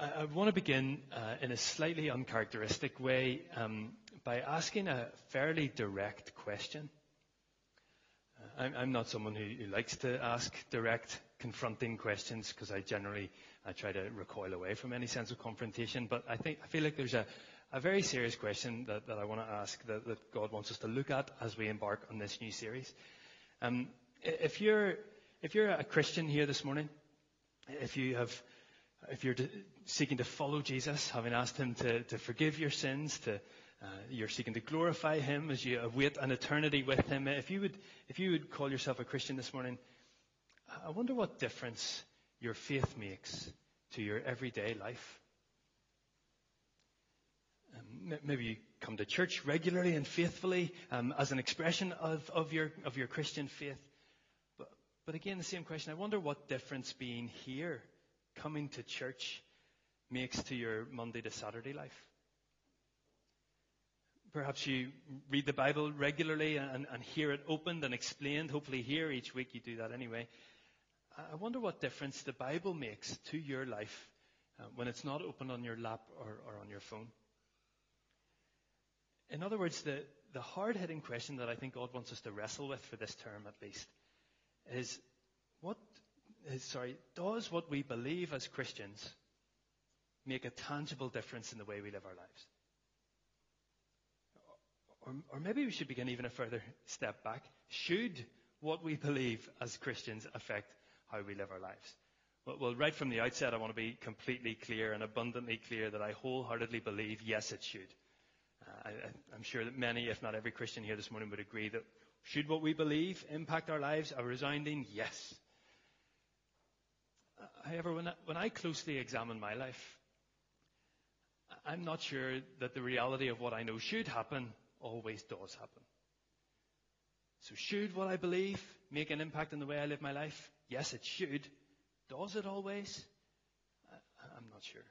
I, I want to begin uh, in a slightly uncharacteristic way um, by asking a fairly direct question. Uh, I'm, I'm, not someone who, who, likes to ask direct, confronting questions because I generally I try to recoil away from any sense of confrontation. But I think I feel like there's a, a very serious question that, that I want to ask that, that, God wants us to look at as we embark on this new series. Um, if you're if you're a Christian here this morning, if you have if you're seeking to follow Jesus, having asked Him to, to forgive your sins, to, uh, you're seeking to glorify Him as you await an eternity with Him, if you would, if you would call yourself a Christian this morning, I wonder what difference your faith makes to your everyday life. Um, maybe you come to church regularly and faithfully um, as an expression of, of, your, of your Christian faith. But, but again, the same question. I wonder what difference being here coming to church makes to your Monday to Saturday life. Perhaps you read the Bible regularly and, and, hear it opened and explained. Hopefully here each week you do that anyway. I wonder what difference the Bible makes to your life uh, when it's not open on your lap or, or on your phone. In other words, the, the hard-hitting question that I think God wants us to wrestle with for this term at least is sorry, does what we believe as Christians make a tangible difference in the way we live our lives? Or, or maybe we should begin even a further step back. Should what we believe as Christians affect how we live our lives? Well, right from the outset, I want to be completely clear and abundantly clear that I wholeheartedly believe, yes, it should. Uh, I, I'm sure that many, if not every Christian here this morning would agree that should what we believe impact our lives? A resounding yes. However, when I, when I closely examine my life, I'm not sure that the reality of what I know should happen always does happen. So should what I believe make an impact on the way I live my life? Yes, it should. Does it always? I, am not sure.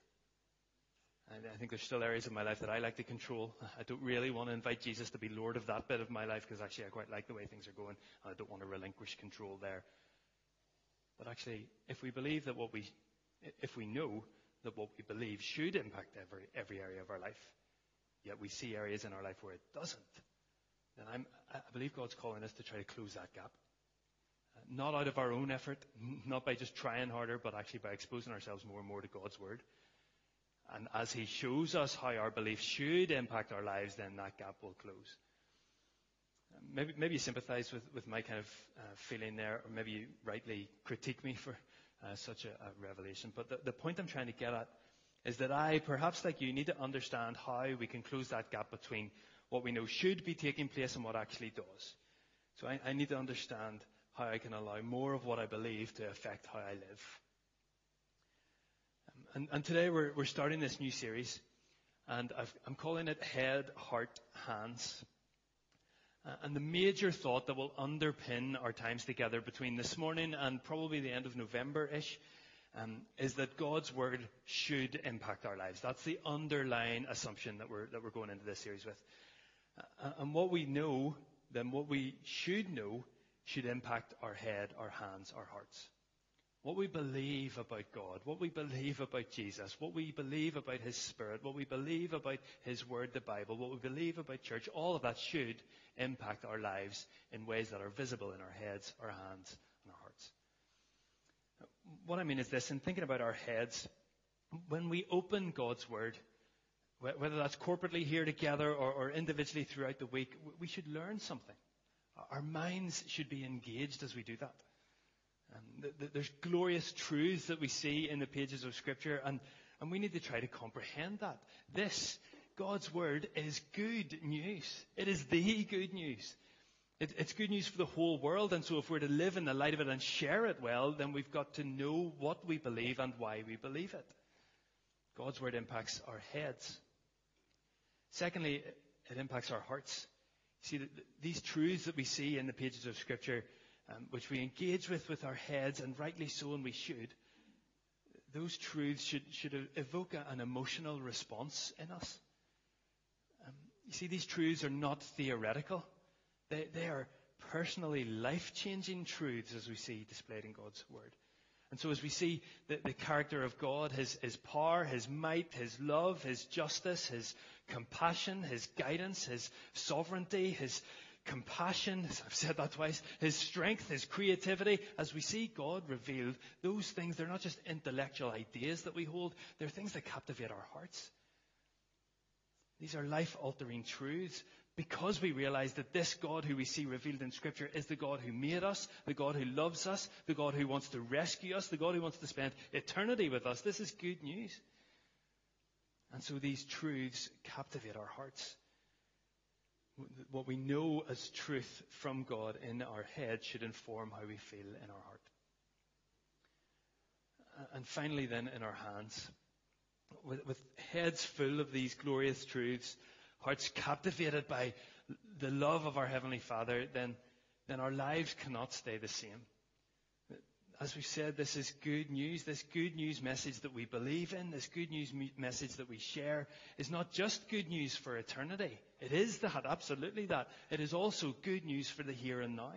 I think there's still areas of my life that I like to control. I don't really want to invite Jesus to be Lord of that bit of my life because actually I quite like the way things are going. I don't want to relinquish control there. But actually, if we believe that what we, if we know that what we believe should impact every, every area of our life, yet we see areas in our life where it doesn't, then I'm, I believe God's calling us to try to close that gap. Uh, not out of our own effort, not by just trying harder, but actually by exposing ourselves more and more to God's Word. And as He shows us how our beliefs should impact our lives, then that gap will close. Maybe, maybe you sympathize with, with my kind of uh, feeling there, or maybe you rightly critique me for uh, such a, a, revelation. But the, the point I'm trying to get at is that I, perhaps like you, need to understand how we can close that gap between what we know should be taking place and what actually does. So I, I need to understand how I can allow more of what I believe to affect how I live. Um, and, and, today we're, we're starting this new series, and i am calling it Head, Heart, Hands. Uh, and the major thought that will underpin our times together between this morning and probably the end of November-ish um, is that God's word should impact our lives. That's the underlying assumption that we're, that we're going into this series with. Uh, and what we know, then what we should know, should impact our head, our hands, our hearts. What we believe about God, what we believe about Jesus, what we believe about His Spirit, what we believe about His Word, the Bible, what we believe about church, all of that should impact our lives in ways that are visible in our heads, our hands, and our hearts. What I mean is this, in thinking about our heads, when we open God's Word, whether that's corporately here together or, or individually throughout the week, we should learn something. Our minds should be engaged as we do that. Um, th- th- there's glorious truths that we see in the pages of Scripture, and, and we need to try to comprehend that. This, God's Word, is good news. It is the good news. It, it's good news for the whole world, and so if we're to live in the light of it and share it well, then we've got to know what we believe and why we believe it. God's Word impacts our heads. Secondly, it impacts our hearts. See, these truths that we see in the pages of Scripture um, which we engage with with our heads, and rightly so, and we should, those truths should, should evoke an emotional response in us. Um, you see, these truths are not theoretical. They, they are personally life-changing truths as we see displayed in God's Word. And so as we see the, the character of God, his, his power, his might, his love, his justice, his compassion, his guidance, his sovereignty, his compassion, as I've said that twice, his strength, his creativity, as we see God revealed, those things, they're not just intellectual ideas that we hold, they're things that captivate our hearts. These are life altering truths because we realize that this God who we see revealed in Scripture is the God who made us, the God who loves us, the God who wants to rescue us, the God who wants to spend eternity with us. This is good news. And so these truths captivate our hearts. What we know as truth from God in our head should inform how we feel in our heart. And finally, then, in our hands, with, with heads full of these glorious truths, hearts captivated by the love of our Heavenly Father, then, then our lives cannot stay the same. As we said, this is good news. This good news message that we believe in, this good news message that we share, is not just good news for eternity. It is that, absolutely that. It is also good news for the here and now.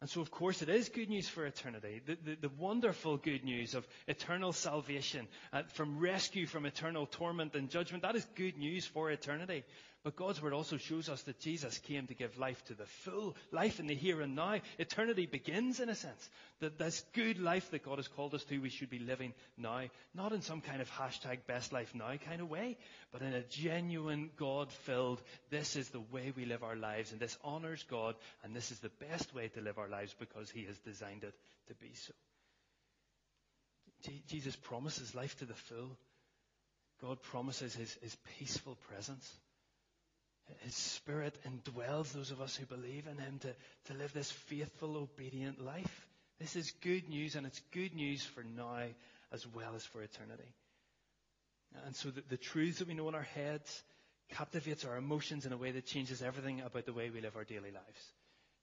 And so, of course, it is good news for eternity. The, the, the wonderful good news of eternal salvation, uh, from rescue from eternal torment and judgment, that is good news for eternity. But God's word also shows us that Jesus came to give life to the full, life in the here and now. Eternity begins, in a sense. That this good life that God has called us to, we should be living now. Not in some kind of hashtag best life now kind of way, but in a genuine God filled, this is the way we live our lives, and this honors God, and this is the best way to live our lives because He has designed it to be so. Jesus promises life to the full. God promises His, his peaceful presence. His Spirit indwells those of us who believe in Him to, to live this faithful, obedient life. This is good news, and it's good news for now as well as for eternity. And so the, the truths that we know in our heads captivates our emotions in a way that changes everything about the way we live our daily lives.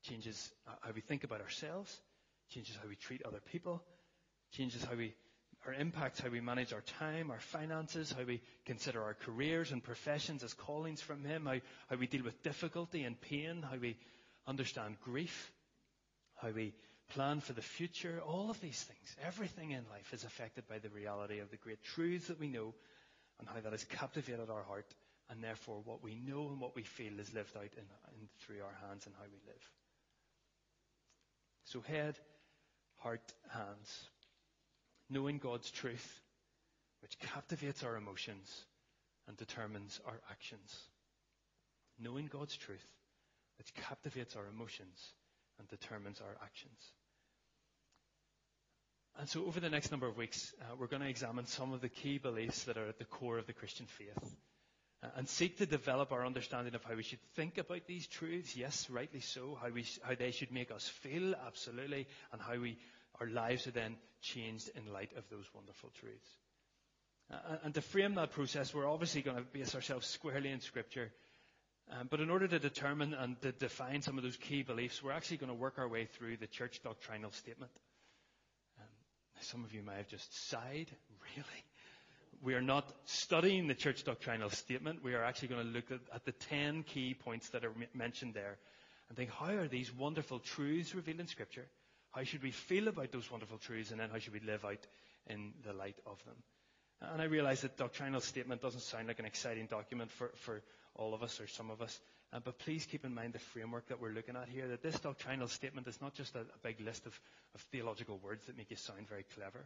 Changes uh, how we think about ourselves, changes how we treat other people, changes how we our impacts how we manage our time, our finances, how we consider our careers and professions as callings from Him, how, how we deal with difficulty and pain, how we understand grief, how we plan for the future. All of these things, everything in life is affected by the reality of the great truths that we know and how that has captivated our heart, and therefore what we know and what we feel is lived out in, in through our hands and how we live. So head, heart, hands knowing God's truth, which captivates our emotions and determines our actions. Knowing God's truth, which captivates our emotions and determines our actions. And so, over the next number of weeks, uh, we're going to examine some of the key beliefs that are at the core of the Christian faith uh, and seek to develop our understanding of how we should think about these truths. Yes, rightly so. How, we, how they should make us feel, absolutely. And how we our lives are then changed in light of those wonderful truths. Uh, and to frame that process, we're obviously going to base ourselves squarely in Scripture. Um, but in order to determine and to define some of those key beliefs, we're actually going to work our way through the church doctrinal statement. Um, some of you may have just sighed. Really? We are not studying the church doctrinal statement. We are actually going to look at, at the 10 key points that are m- mentioned there and think, how are these wonderful truths revealed in Scripture? How should we feel about those wonderful truths, and then how should we live out in the light of them? And I realize that doctrinal statement doesn't sound like an exciting document for, for all of us or some of us. Uh, but please keep in mind the framework that we're looking at here, that this doctrinal statement is not just a, a big list of, of theological words that make you sound very clever.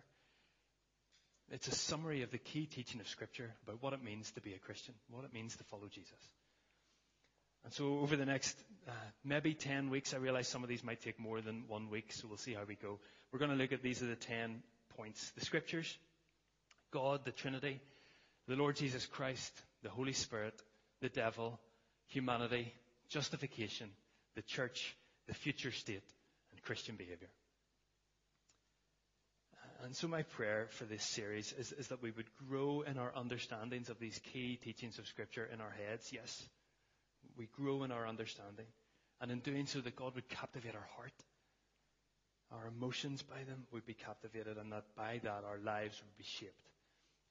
It's a summary of the key teaching of Scripture about what it means to be a Christian, what it means to follow Jesus. And so over the next uh, maybe 10 weeks, I realize some of these might take more than one week, so we'll see how we go. We're going to look at these are the 10 points. The scriptures, God, the Trinity, the Lord Jesus Christ, the Holy Spirit, the devil, humanity, justification, the church, the future state, and Christian behavior. And so my prayer for this series is, is that we would grow in our understandings of these key teachings of Scripture in our heads, yes we grow in our understanding. And in doing so, that God would captivate our heart. Our emotions by them would be captivated, and that by that our lives would be shaped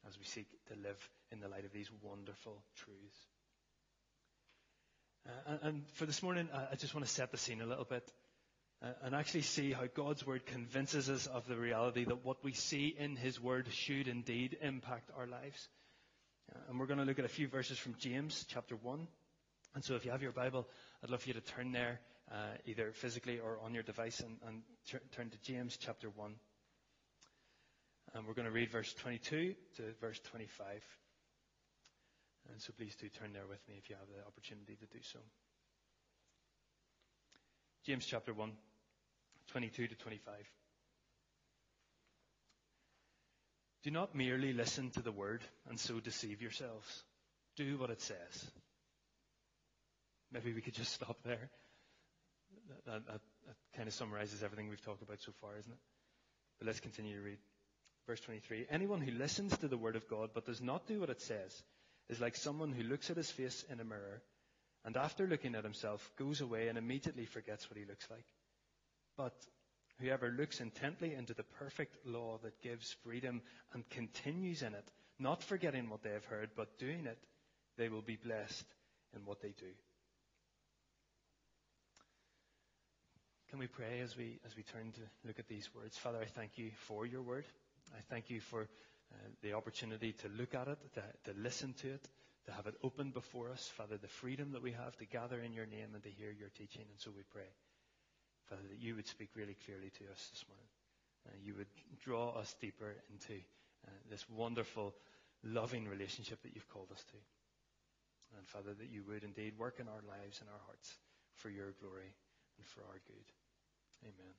as we seek to live in the light of these wonderful truths. Uh, and, for this morning, I just want to set the scene a little bit. uh, and actually see how God's Word convinces us of the reality that what we see in His Word should indeed impact our lives. Uh, and we're going to look at a few verses from James chapter 1. And so if you have your Bible, I'd love for you to turn there, uh, either physically or on your device, and, and t- turn to James chapter 1. And we're going to read verse 22 to verse 25. And so please do turn there with me if you have the opportunity to do so. James chapter 1, 22 to 25. Do not merely listen to the word and so deceive yourselves. Do what it says. Maybe we could just stop there. That, that, that, kind of summarizes everything we've talked about so far, isn't it? But let's continue to read. Verse 23. Anyone who listens to the word of God but does not do what it says is like someone who looks at his face in a mirror and after looking at himself goes away and immediately forgets what he looks like. But whoever looks intently into the perfect law that gives freedom and continues in it, not forgetting what they have heard, but doing it, they will be blessed in what they do. Can we pray as we, as we turn to look at these words? Father, I thank you for your word. I thank you for uh, the opportunity to look at it, to, to listen to it, to have it open before us. Father, the freedom that we have to gather in your name and to hear your teaching. And so we pray, Father, that you would speak really clearly to us this morning. Uh, you would draw us deeper into uh, this wonderful, loving relationship that you've called us to. And Father, that you would indeed work in our lives and our hearts for your glory and for our good. Amen.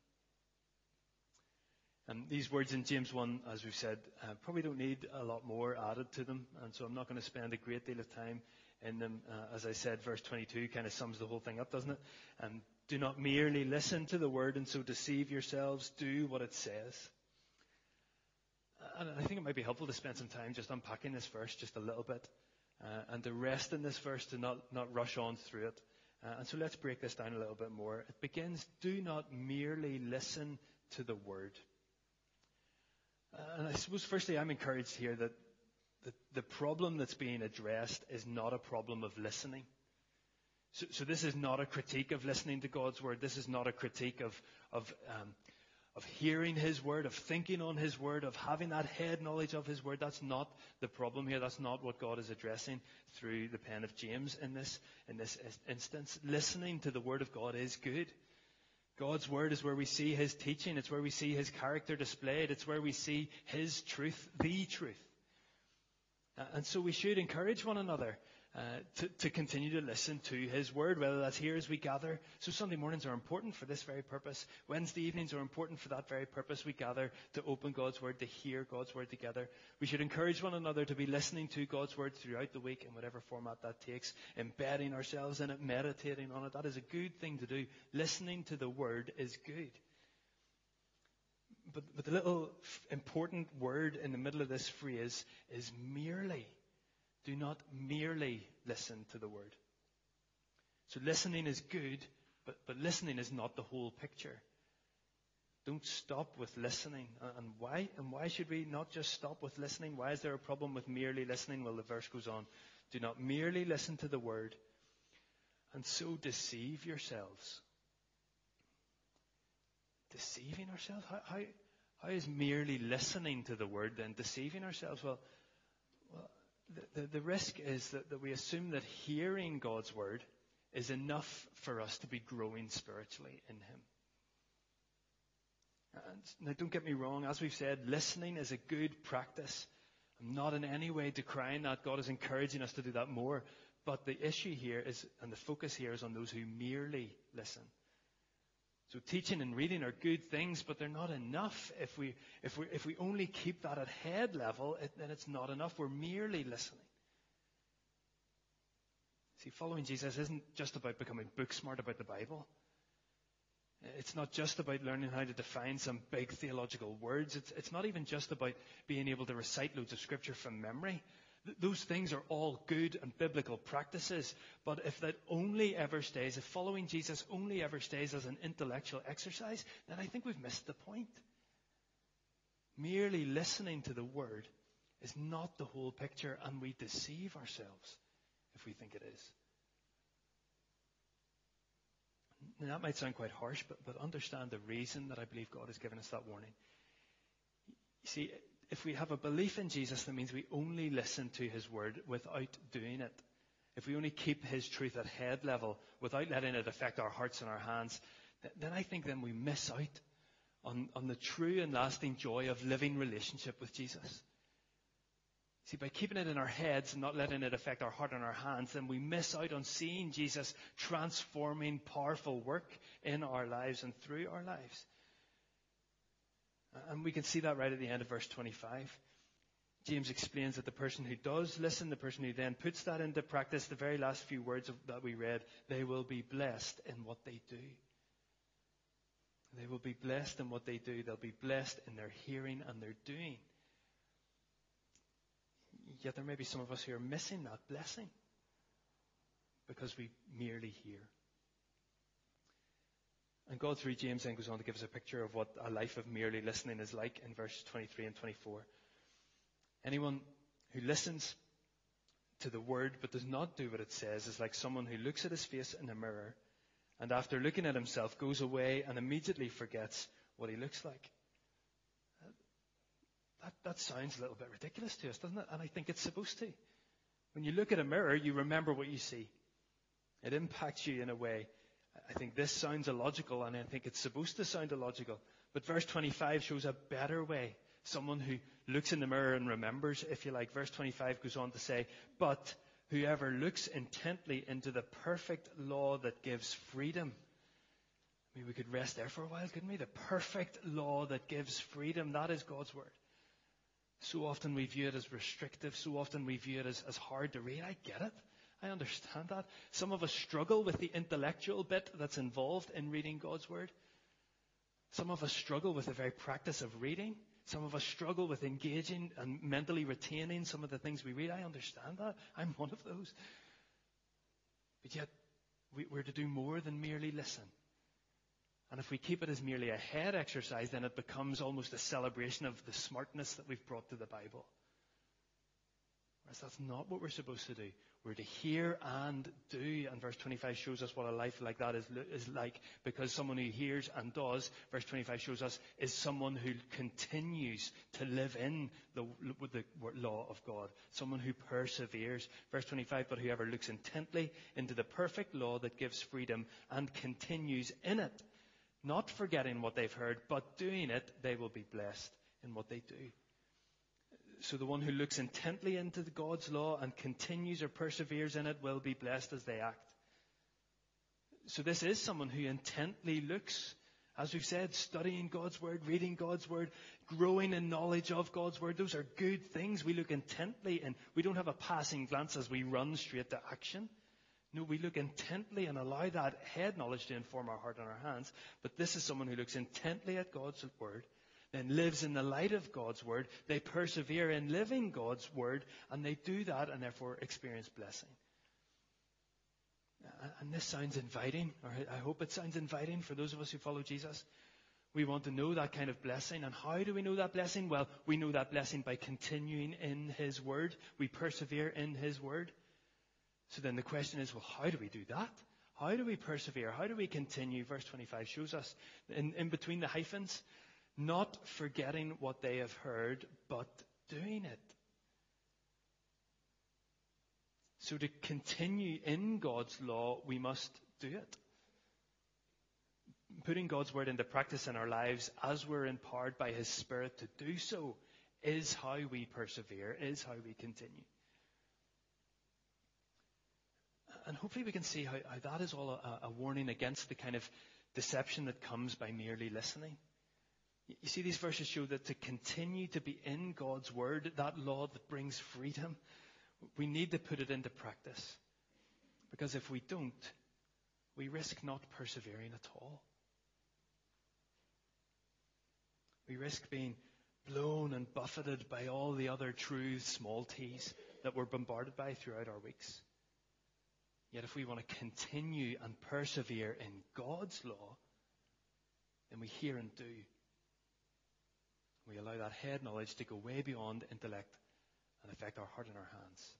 And these words in James 1, as we've said, uh, probably don't need a lot more added to them, and so I'm not going to spend a great deal of time in them. Uh, as I said, verse 22 kind of sums the whole thing up, doesn't it? And do not merely listen to the word and so deceive yourselves. Do what it says. And I think it might be helpful to spend some time just unpacking this verse just a little bit, uh, and to rest in this verse, to not, not rush on through it. Uh, and so let's break this down a little bit more. It begins, do not merely listen to the word. Uh, and I suppose, firstly, I'm encouraged here that the, the problem that's being addressed is not a problem of listening. So, so, this is not a critique of listening to God's word. This is not a critique of, of, um, of hearing His word, of thinking on His word, of having that head knowledge of His word. That's not the problem here. That's not what God is addressing through the pen of James in this, in this instance. Listening to the word of God is good. God's word is where we see His teaching. It's where we see His character displayed. It's where we see His truth, the truth. Uh, and so we should encourage one another Uh, to, to, continue to listen to His Word, whether that's here as we gather. So Sunday mornings are important for this very purpose. Wednesday evenings are important for that very purpose. We gather to open God's Word, to hear God's Word together. We should encourage one another to be listening to God's Word throughout the week in whatever format that takes, embedding ourselves in it, meditating on it. That is a good thing to do. Listening to the Word is good. But, but the little important word in the middle of this phrase is merely. Do not merely listen to the word. So listening is good, but, but listening is not the whole picture. Don't stop with listening. And why? And why should we not just stop with listening? Why is there a problem with merely listening? Well, the verse goes on. Do not merely listen to the word and so deceive yourselves. Deceiving ourselves? How, how, how is merely listening to the word then deceiving ourselves? Well, well the, the, risk is that, that we assume that hearing God's word is enough for us to be growing spiritually in Him. And now, don't get me wrong, as we've said, listening is a good practice. I'm not in any way decrying that. God is encouraging us to do that more. But the issue here is, and the focus here is on those who merely listen. So teaching and reading are good things, but they're not enough. If we, if we, if we only keep that at head level, it, then it's not enough. We're merely listening. See, following Jesus isn't just about becoming book smart about the Bible. It's not just about learning how to define some big theological words. It's, it's not even just about being able to recite loads of scripture from memory. Those things are all good and biblical practices, but if that only ever stays, if following Jesus only ever stays as an intellectual exercise, then I think we've missed the point. Merely listening to the Word is not the whole picture, and we deceive ourselves if we think it is. And that might sound quite harsh, but, but understand the reason that I believe God has given us that warning. You see, if we have a belief in Jesus, that means we only listen to his word without doing it. If we only keep his truth at head level without letting it affect our hearts and our hands, then I think then we miss out on, on the true and lasting joy of living relationship with Jesus. See, by keeping it in our heads and not letting it affect our heart and our hands, then we miss out on seeing Jesus transforming powerful work in our lives and through our lives. Uh, and we can see that right at the end of verse 25. James explains that the person who does listen, the person who then puts that into practice, the very last few words of, that we read, they will be blessed in what they do. They will be blessed in what they do. They'll be blessed in their hearing and their doing. Yet there may be some of us who are missing that blessing because we merely hear. And God, through James, then goes on to give us a picture of what a life of merely listening is like in verses 23 and 24. Anyone who listens to the word but does not do what it says is like someone who looks at his face in a mirror and after looking at himself goes away and immediately forgets what he looks like. That, that sounds a little bit ridiculous to us, doesn't it? And I think it's supposed to. When you look at a mirror, you remember what you see. It impacts you in a way. I think this sounds illogical, and I think it's supposed to sound illogical. But verse 25 shows a better way. Someone who looks in the mirror and remembers, if you like. Verse 25 goes on to say, But whoever looks intently into the perfect law that gives freedom. I mean, we could rest there for a while, couldn't we? The perfect law that gives freedom. That is God's word. So often we view it as restrictive. So often we view it as, as hard to read. I get it. I understand that. Some of us struggle with the intellectual bit that's involved in reading God's Word. Some of us struggle with the very practice of reading. Some of us struggle with engaging and mentally retaining some of the things we read. I understand that. I'm one of those. But yet, we're to do more than merely listen. And if we keep it as merely a head exercise, then it becomes almost a celebration of the smartness that we've brought to the Bible. Whereas that's not what we're supposed to do. We're to hear and do. And verse 25 shows us what a life like that is, is like. Because someone who hears and does, verse 25 shows us, is someone who continues to live in the, the law of God. Someone who perseveres. Verse 25, but whoever looks intently into the perfect law that gives freedom and continues in it not forgetting what they've heard, but doing it, they will be blessed in what they do. So the one who looks intently into God's law and continues or perseveres in it will be blessed as they act. So this is someone who intently looks, as we've said, studying God's word, reading God's word, growing in knowledge of God's word. Those are good things. We look intently and we don't have a passing glance as we run straight to action. No, we look intently and allow that head knowledge to inform our heart and our hands. But this is someone who looks intently at God's word, then lives in the light of God's word. They persevere in living God's word, and they do that and therefore experience blessing. Uh, and this sounds inviting, or I hope it sounds inviting for those of us who follow Jesus. We want to know that kind of blessing. And how do we know that blessing? Well, we know that blessing by continuing in His Word. We persevere in His Word. So then the question is, well, how do we do that? How do we persevere? How do we continue? Verse 25 shows us in, in between the hyphens, not forgetting what they have heard, but doing it. So to continue in God's law, we must do it. Putting God's word into practice in our lives as we're empowered by His Spirit to do so is how we persevere, is how we continue. and hopefully we can see how, how that is all a, a, warning against the kind of deception that comes by merely listening. You see, these verses show that to continue to be in God's Word, that law that brings freedom, we need to put it into practice. Because if we don't, we risk not persevering at all. We risk being blown and buffeted by all the other truths, small t's, that we're bombarded by throughout our weeks. Yet if we want to continue and persevere in God's law, then we hear and do. We allow that head knowledge to go way beyond intellect and affect our heart and our hands.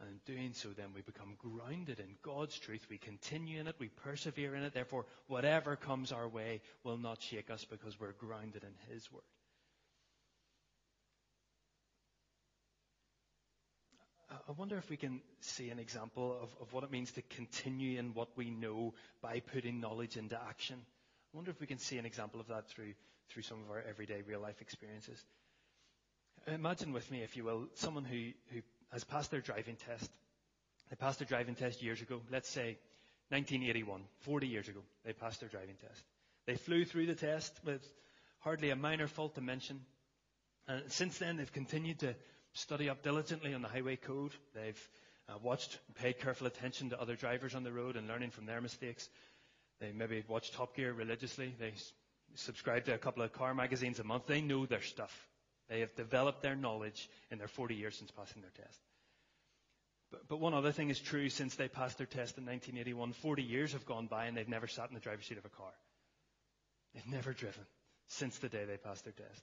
And in doing so, then we become grounded in God's truth. We continue in it. We persevere in it. Therefore, whatever comes our way will not shake us because we're grounded in His Word. I wonder if we can see an example of, of what it means to continue in what we know by putting knowledge into action. I wonder if we can see an example of that through, through some of our everyday real life experiences. Imagine with me, if you will, someone who, who has passed their driving test. They passed their driving test years ago. Let's say 1981, 40 years ago, they passed their driving test. They flew through the test with hardly a minor fault to mention. And since then, they've continued to study up diligently on the highway code. They've uh, watched paid careful attention to other drivers on the road and learning from their mistakes. They maybe watch Top Gear religiously. They subscribe to a couple of car magazines a month. They know their stuff. They have developed their knowledge in their 40 years since passing their test. But, but one other thing is true since they passed their test in 1981. 40 years have gone by and they've never sat in the driver's seat of a car. They've never driven since the day they passed their test.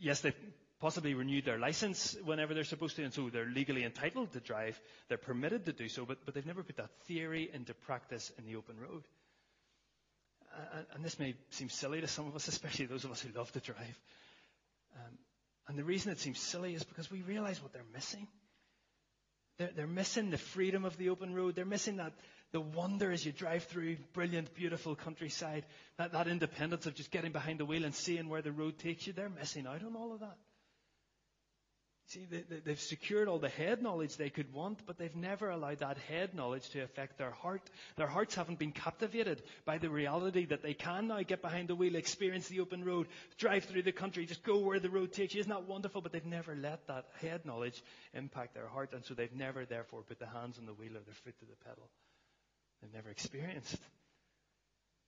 Yes, they've possibly renewed their license whenever they're supposed to, and so they're legally entitled to drive. They're permitted to do so, but, but they've never put that theory into practice in the open road. And, this may seem silly to some of us, especially those of us who love to drive. Um, and the reason it seems silly is because we realize what they're missing. They're, they're missing the freedom of the open road. They're missing that the wonder as you drive through brilliant, beautiful countryside. That, that independence of just getting behind the wheel and seeing where the road takes you. They're missing out on all of that. See, they, have secured all the head knowledge they could want, but they've never allowed that head knowledge to affect their heart. Their hearts haven't been captivated by the reality that they can now get behind the wheel, experience the open road, drive through the country, just go where the road takes you. Isn't that wonderful? But they've never let that head knowledge impact their heart, and so they've never, therefore, put the hands on the wheel or their foot to the pedal. They've never experienced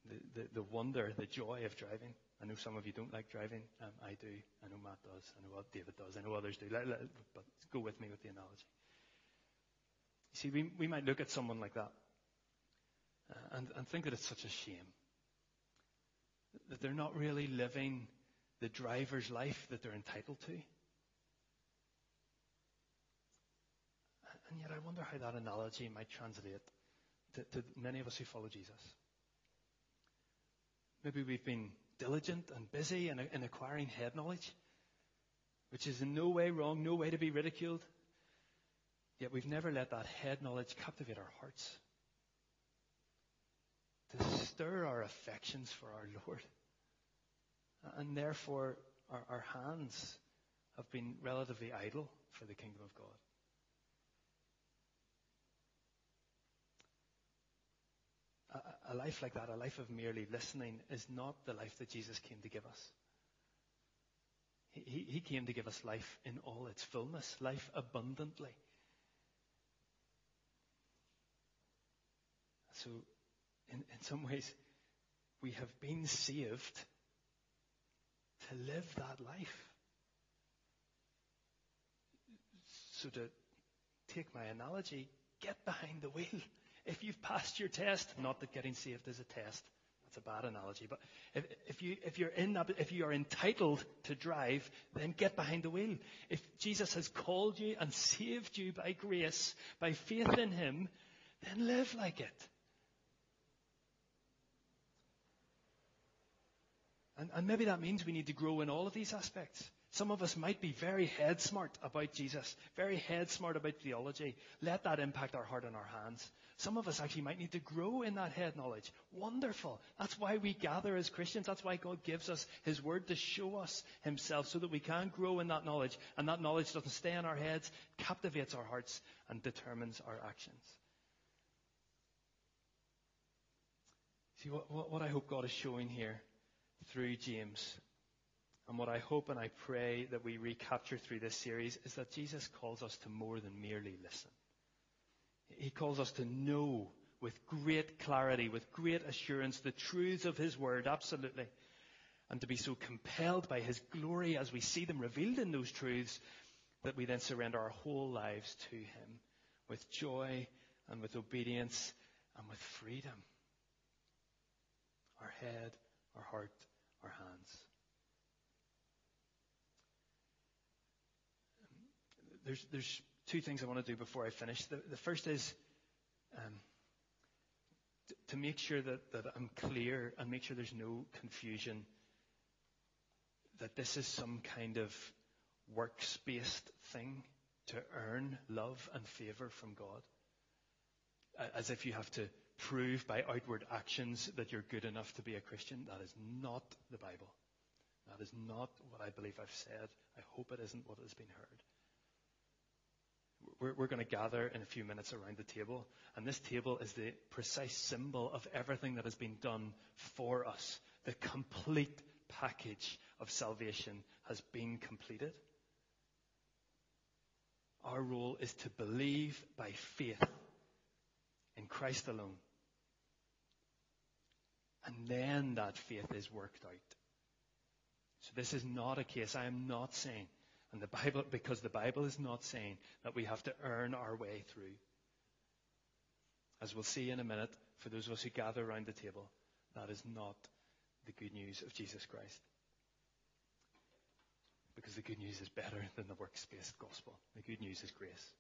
the, the, the wonder, the joy of driving. I know some of you don't like driving. Um, I do. I know Matt does. I know David does. I know others do. Let, let, but go with me with the analogy. You see, we, we might look at someone like that uh, and, and think that it's such a shame that they're not really living the driver's life that they're entitled to. And yet, I wonder how that analogy might translate to, to many of us who follow Jesus. Maybe we've been diligent and busy in, in acquiring head knowledge, which is in no way wrong, no way to be ridiculed. Yet we've never let that head knowledge captivate our hearts, to stir our affections for our Lord. And therefore, our, our hands have been relatively idle for the kingdom of God. A, life like that, a life of merely listening, is not the life that Jesus came to give us. He, he came to give us life in all its fullness, life abundantly. So, in, in some ways, we have been saved to live that life. So, to take my analogy, get behind the wheel. If you've passed your test, not that getting saved is a test. That's a bad analogy. But if, if, you, if you're in that, if you are entitled to drive, then get behind the wheel. If Jesus has called you and saved you by grace, by faith in Him, then live like it. And, and maybe that means we need to grow in all of these aspects. Some of us might be very head smart about Jesus, very head smart about theology. Let that impact our heart and our hands. Some of us actually might need to grow in that head knowledge. Wonderful. That's why we gather as Christians. That's why God gives us His Word to show us Himself so that we can grow in that knowledge. And that knowledge doesn't stay in our heads, captivates our hearts, and determines our actions. See, what, what I hope God is showing here through James and what I hope and I pray that we recapture through this series is that Jesus calls us to more than merely listen. He calls us to know with great clarity, with great assurance, the truths of His Word, absolutely. And to be so compelled by His glory as we see them revealed in those truths that we then surrender our whole lives to Him with joy and with obedience and with freedom. Our head, our heart, our hands. There's, there's two things I want to do before I finish. The, the first is um, to, to make sure that, that I'm clear and make sure there's no confusion that this is some kind of works based thing to earn love and favor from God. As if you have to prove by outward actions that you're good enough to be a Christian. That is not the Bible. That is not what I believe I've said. I hope it isn't what has been heard. We're, we're going to gather in a few minutes around the table, and this table is the precise symbol of everything that has been done for us. The complete package of salvation has been completed. Our role is to believe by faith in Christ alone. And then that faith is worked out. So this is not a case, I am not saying, and the Bible, because the Bible is not saying that we have to earn our way through. As we'll see in a minute, for those of us who gather around the table, that is not the good news of Jesus Christ. Because the good news is better than the works based gospel. The good news is grace.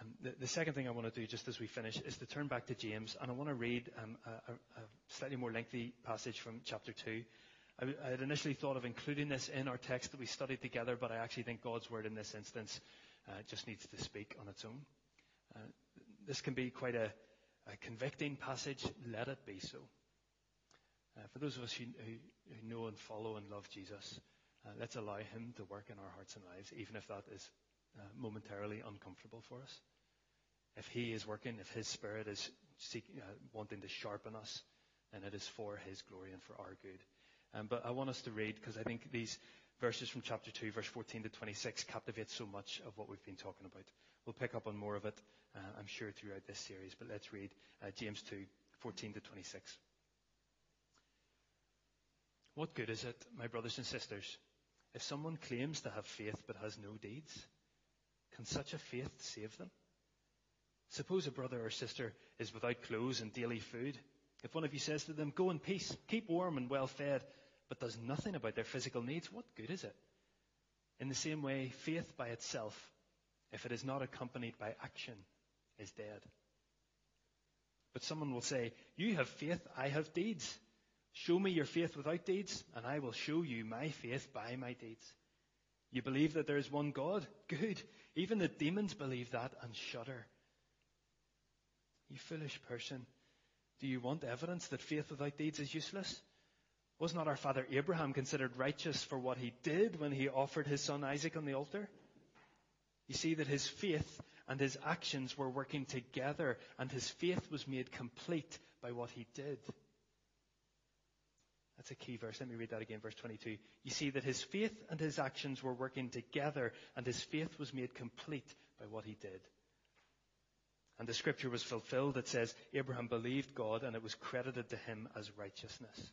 Um, the, the, second thing I want to do just as we finish is to turn back to James, and I want to read um, a, a, slightly more lengthy passage from chapter 2. I, had initially thought of including this in our text that we studied together, but I actually think God's word in this instance uh, just needs to speak on its own. Uh, this can be quite a, a, convicting passage. Let it be so. Uh, for those of us who, who, who, know and follow and love Jesus, uh, let's allow Him to work in our hearts and lives, even if that is uh, momentarily uncomfortable for us. If He is working, if His Spirit is seeking, uh, wanting to sharpen us, then it is for His glory and for our good. Um, but I want us to read because I think these verses from chapter 2, verse 14 to 26 captivate so much of what we've been talking about. We'll pick up on more of it, uh, I'm sure, throughout this series. But let's read uh, James 2, 14 to 26. What good is it, my brothers and sisters, if someone claims to have faith but has no deeds? Can such a faith save them? Suppose a brother or sister is without clothes and daily food. If one of you says to them, Go in peace, keep warm and well fed, but does nothing about their physical needs, what good is it? In the same way, faith by itself, if it is not accompanied by action, is dead. But someone will say, You have faith, I have deeds. Show me your faith without deeds, and I will show you my faith by my deeds. You believe that there is one God? Good. Even the demons believe that and shudder. You foolish person. Do you want evidence that faith without deeds is useless? Was not our father Abraham considered righteous for what he did when he offered his son Isaac on the altar? You see that his faith and his actions were working together, and his faith was made complete by what he did. That's a key verse. Let me read that again, verse 22. You see that his faith and his actions were working together, and his faith was made complete by what he did. And the scripture was fulfilled that says, Abraham believed God, and it was credited to him as righteousness,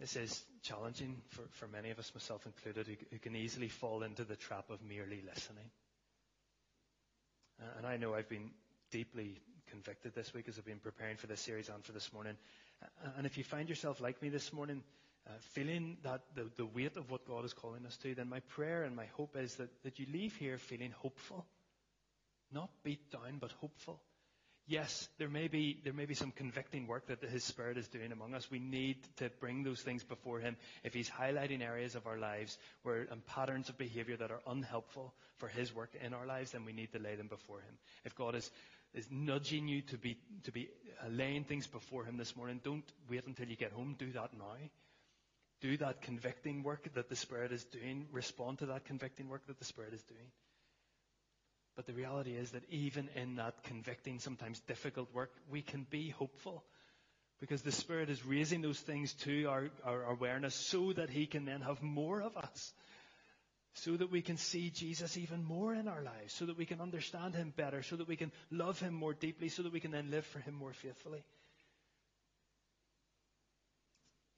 This is challenging for, for many of us, myself included, who, who can easily fall into the trap of merely listening. Uh, and I know I've been deeply convicted this week as I've been preparing for this series and for this morning and if you find yourself like me this morning, uh, feeling that the, the weight of what God is calling us to, then my prayer and my hope is that, that you leave here feeling hopeful. Not beat down, but hopeful. Yes, there may be there may be some convicting work that His Spirit is doing among us. We need to bring those things before Him. If He's highlighting areas of our lives where and patterns of behaviour that are unhelpful for His work in our lives, then we need to lay them before Him. If God is is nudging you to be, to be uh, laying things before Him this morning. Don't wait until you get home. Do that now. Do that convicting work that the Spirit is doing. Respond to that convicting work that the Spirit is doing. But the reality is that even in that convicting, sometimes difficult work, we can be hopeful. Because the Spirit is raising those things to our, our awareness so that He can then have more of us. so that we can see Jesus even more in our lives, so that we can understand him better, so that we can love him more deeply, so that we can then live for him more faithfully.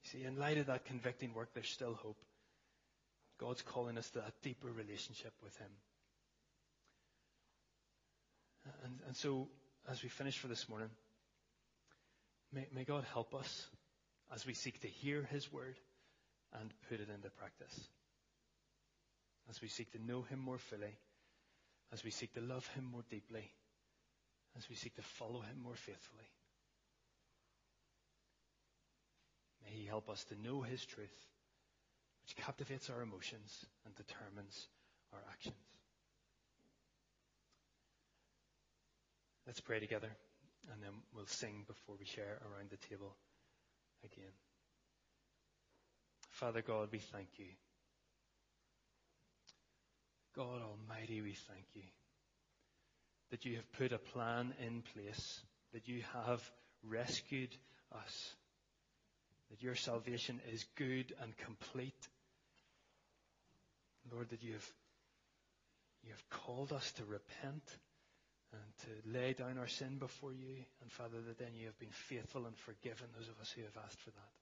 See, in light of that convicting work, there's still hope. God's calling us to that deeper relationship with him. And, and so, as we finish for this morning, may, may God help us as we seek to hear his word and put it into practice as we seek to know Him more fully, as we seek to love Him more deeply, as we seek to follow Him more faithfully. May He help us to know His truth, which captivates our emotions and determines our actions. Let's pray together, and then we'll sing before we share around the table again. Father God, we thank you. God Almighty, we thank you that you have put a plan in place, that you have rescued us, that your salvation is good and complete. Lord, that you have, you have called us to repent and to lay down our sin before you. And Father, that then you have been faithful and forgiven those of us who have asked for that.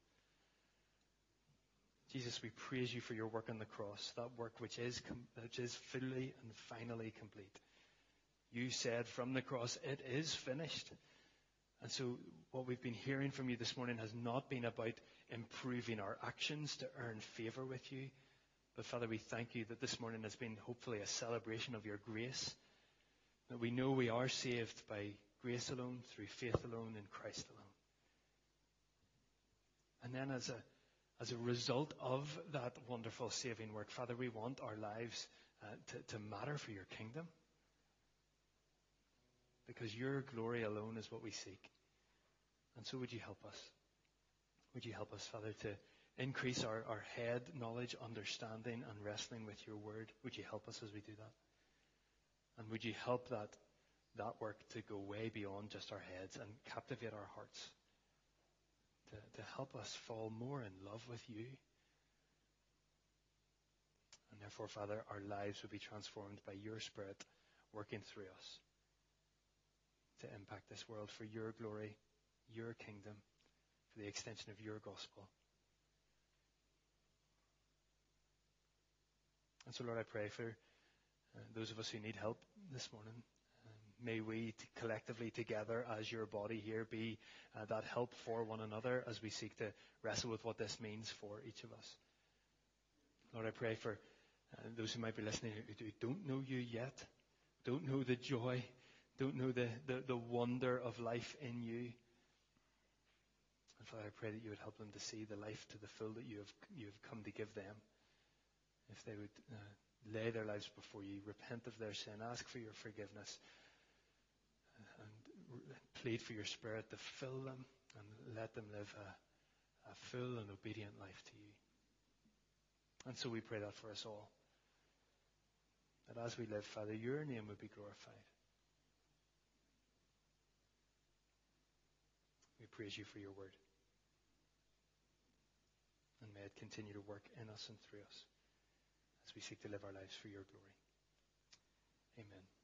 Jesus, we praise you for your work on the cross, that work which is, which is fully and finally complete. You said from the cross, it is finished. And so what we've been hearing from you this morning has not been about improving our actions to earn favor with you. But Father, we thank you that this morning has been hopefully a celebration of your grace. That we know we are saved by grace alone, through faith alone, in Christ alone. And then as a as a result of that wonderful saving work, Father, we want our lives uh, to, to matter for your kingdom. Because your glory alone is what we seek. And so would you help us? Would you help us, Father, to increase our, our head knowledge, understanding, and wrestling with your word? Would you help us as we do that? And would you help that, that work to go way beyond just our heads and captivate our hearts? to, to help us fall more in love with you. And therefore, Father, our lives would be transformed by your Spirit working through us to impact this world for your glory, your kingdom, for the extension of your gospel. And so, Lord, I pray for uh, those of us who need help this morning. May we t- collectively together as your body here be uh, that help for one another as we seek to wrestle with what this means for each of us. Lord, I pray for uh, those who might be listening who, who don't know you yet, don't know the joy, don't know the, the, the wonder of life in you. And Father, I pray that you would help them to see the life to the full that you have, you have come to give them. If they would uh, lay their lives before you, repent of their sin, ask for your forgiveness, and plead for your Spirit to fill them and let them live a, a full and obedient life to you. And so we pray that for us all. That as we live, Father, your name would be glorified. We praise you for your word. And may it continue to work in us and through us as we seek to live our lives for your glory. Amen.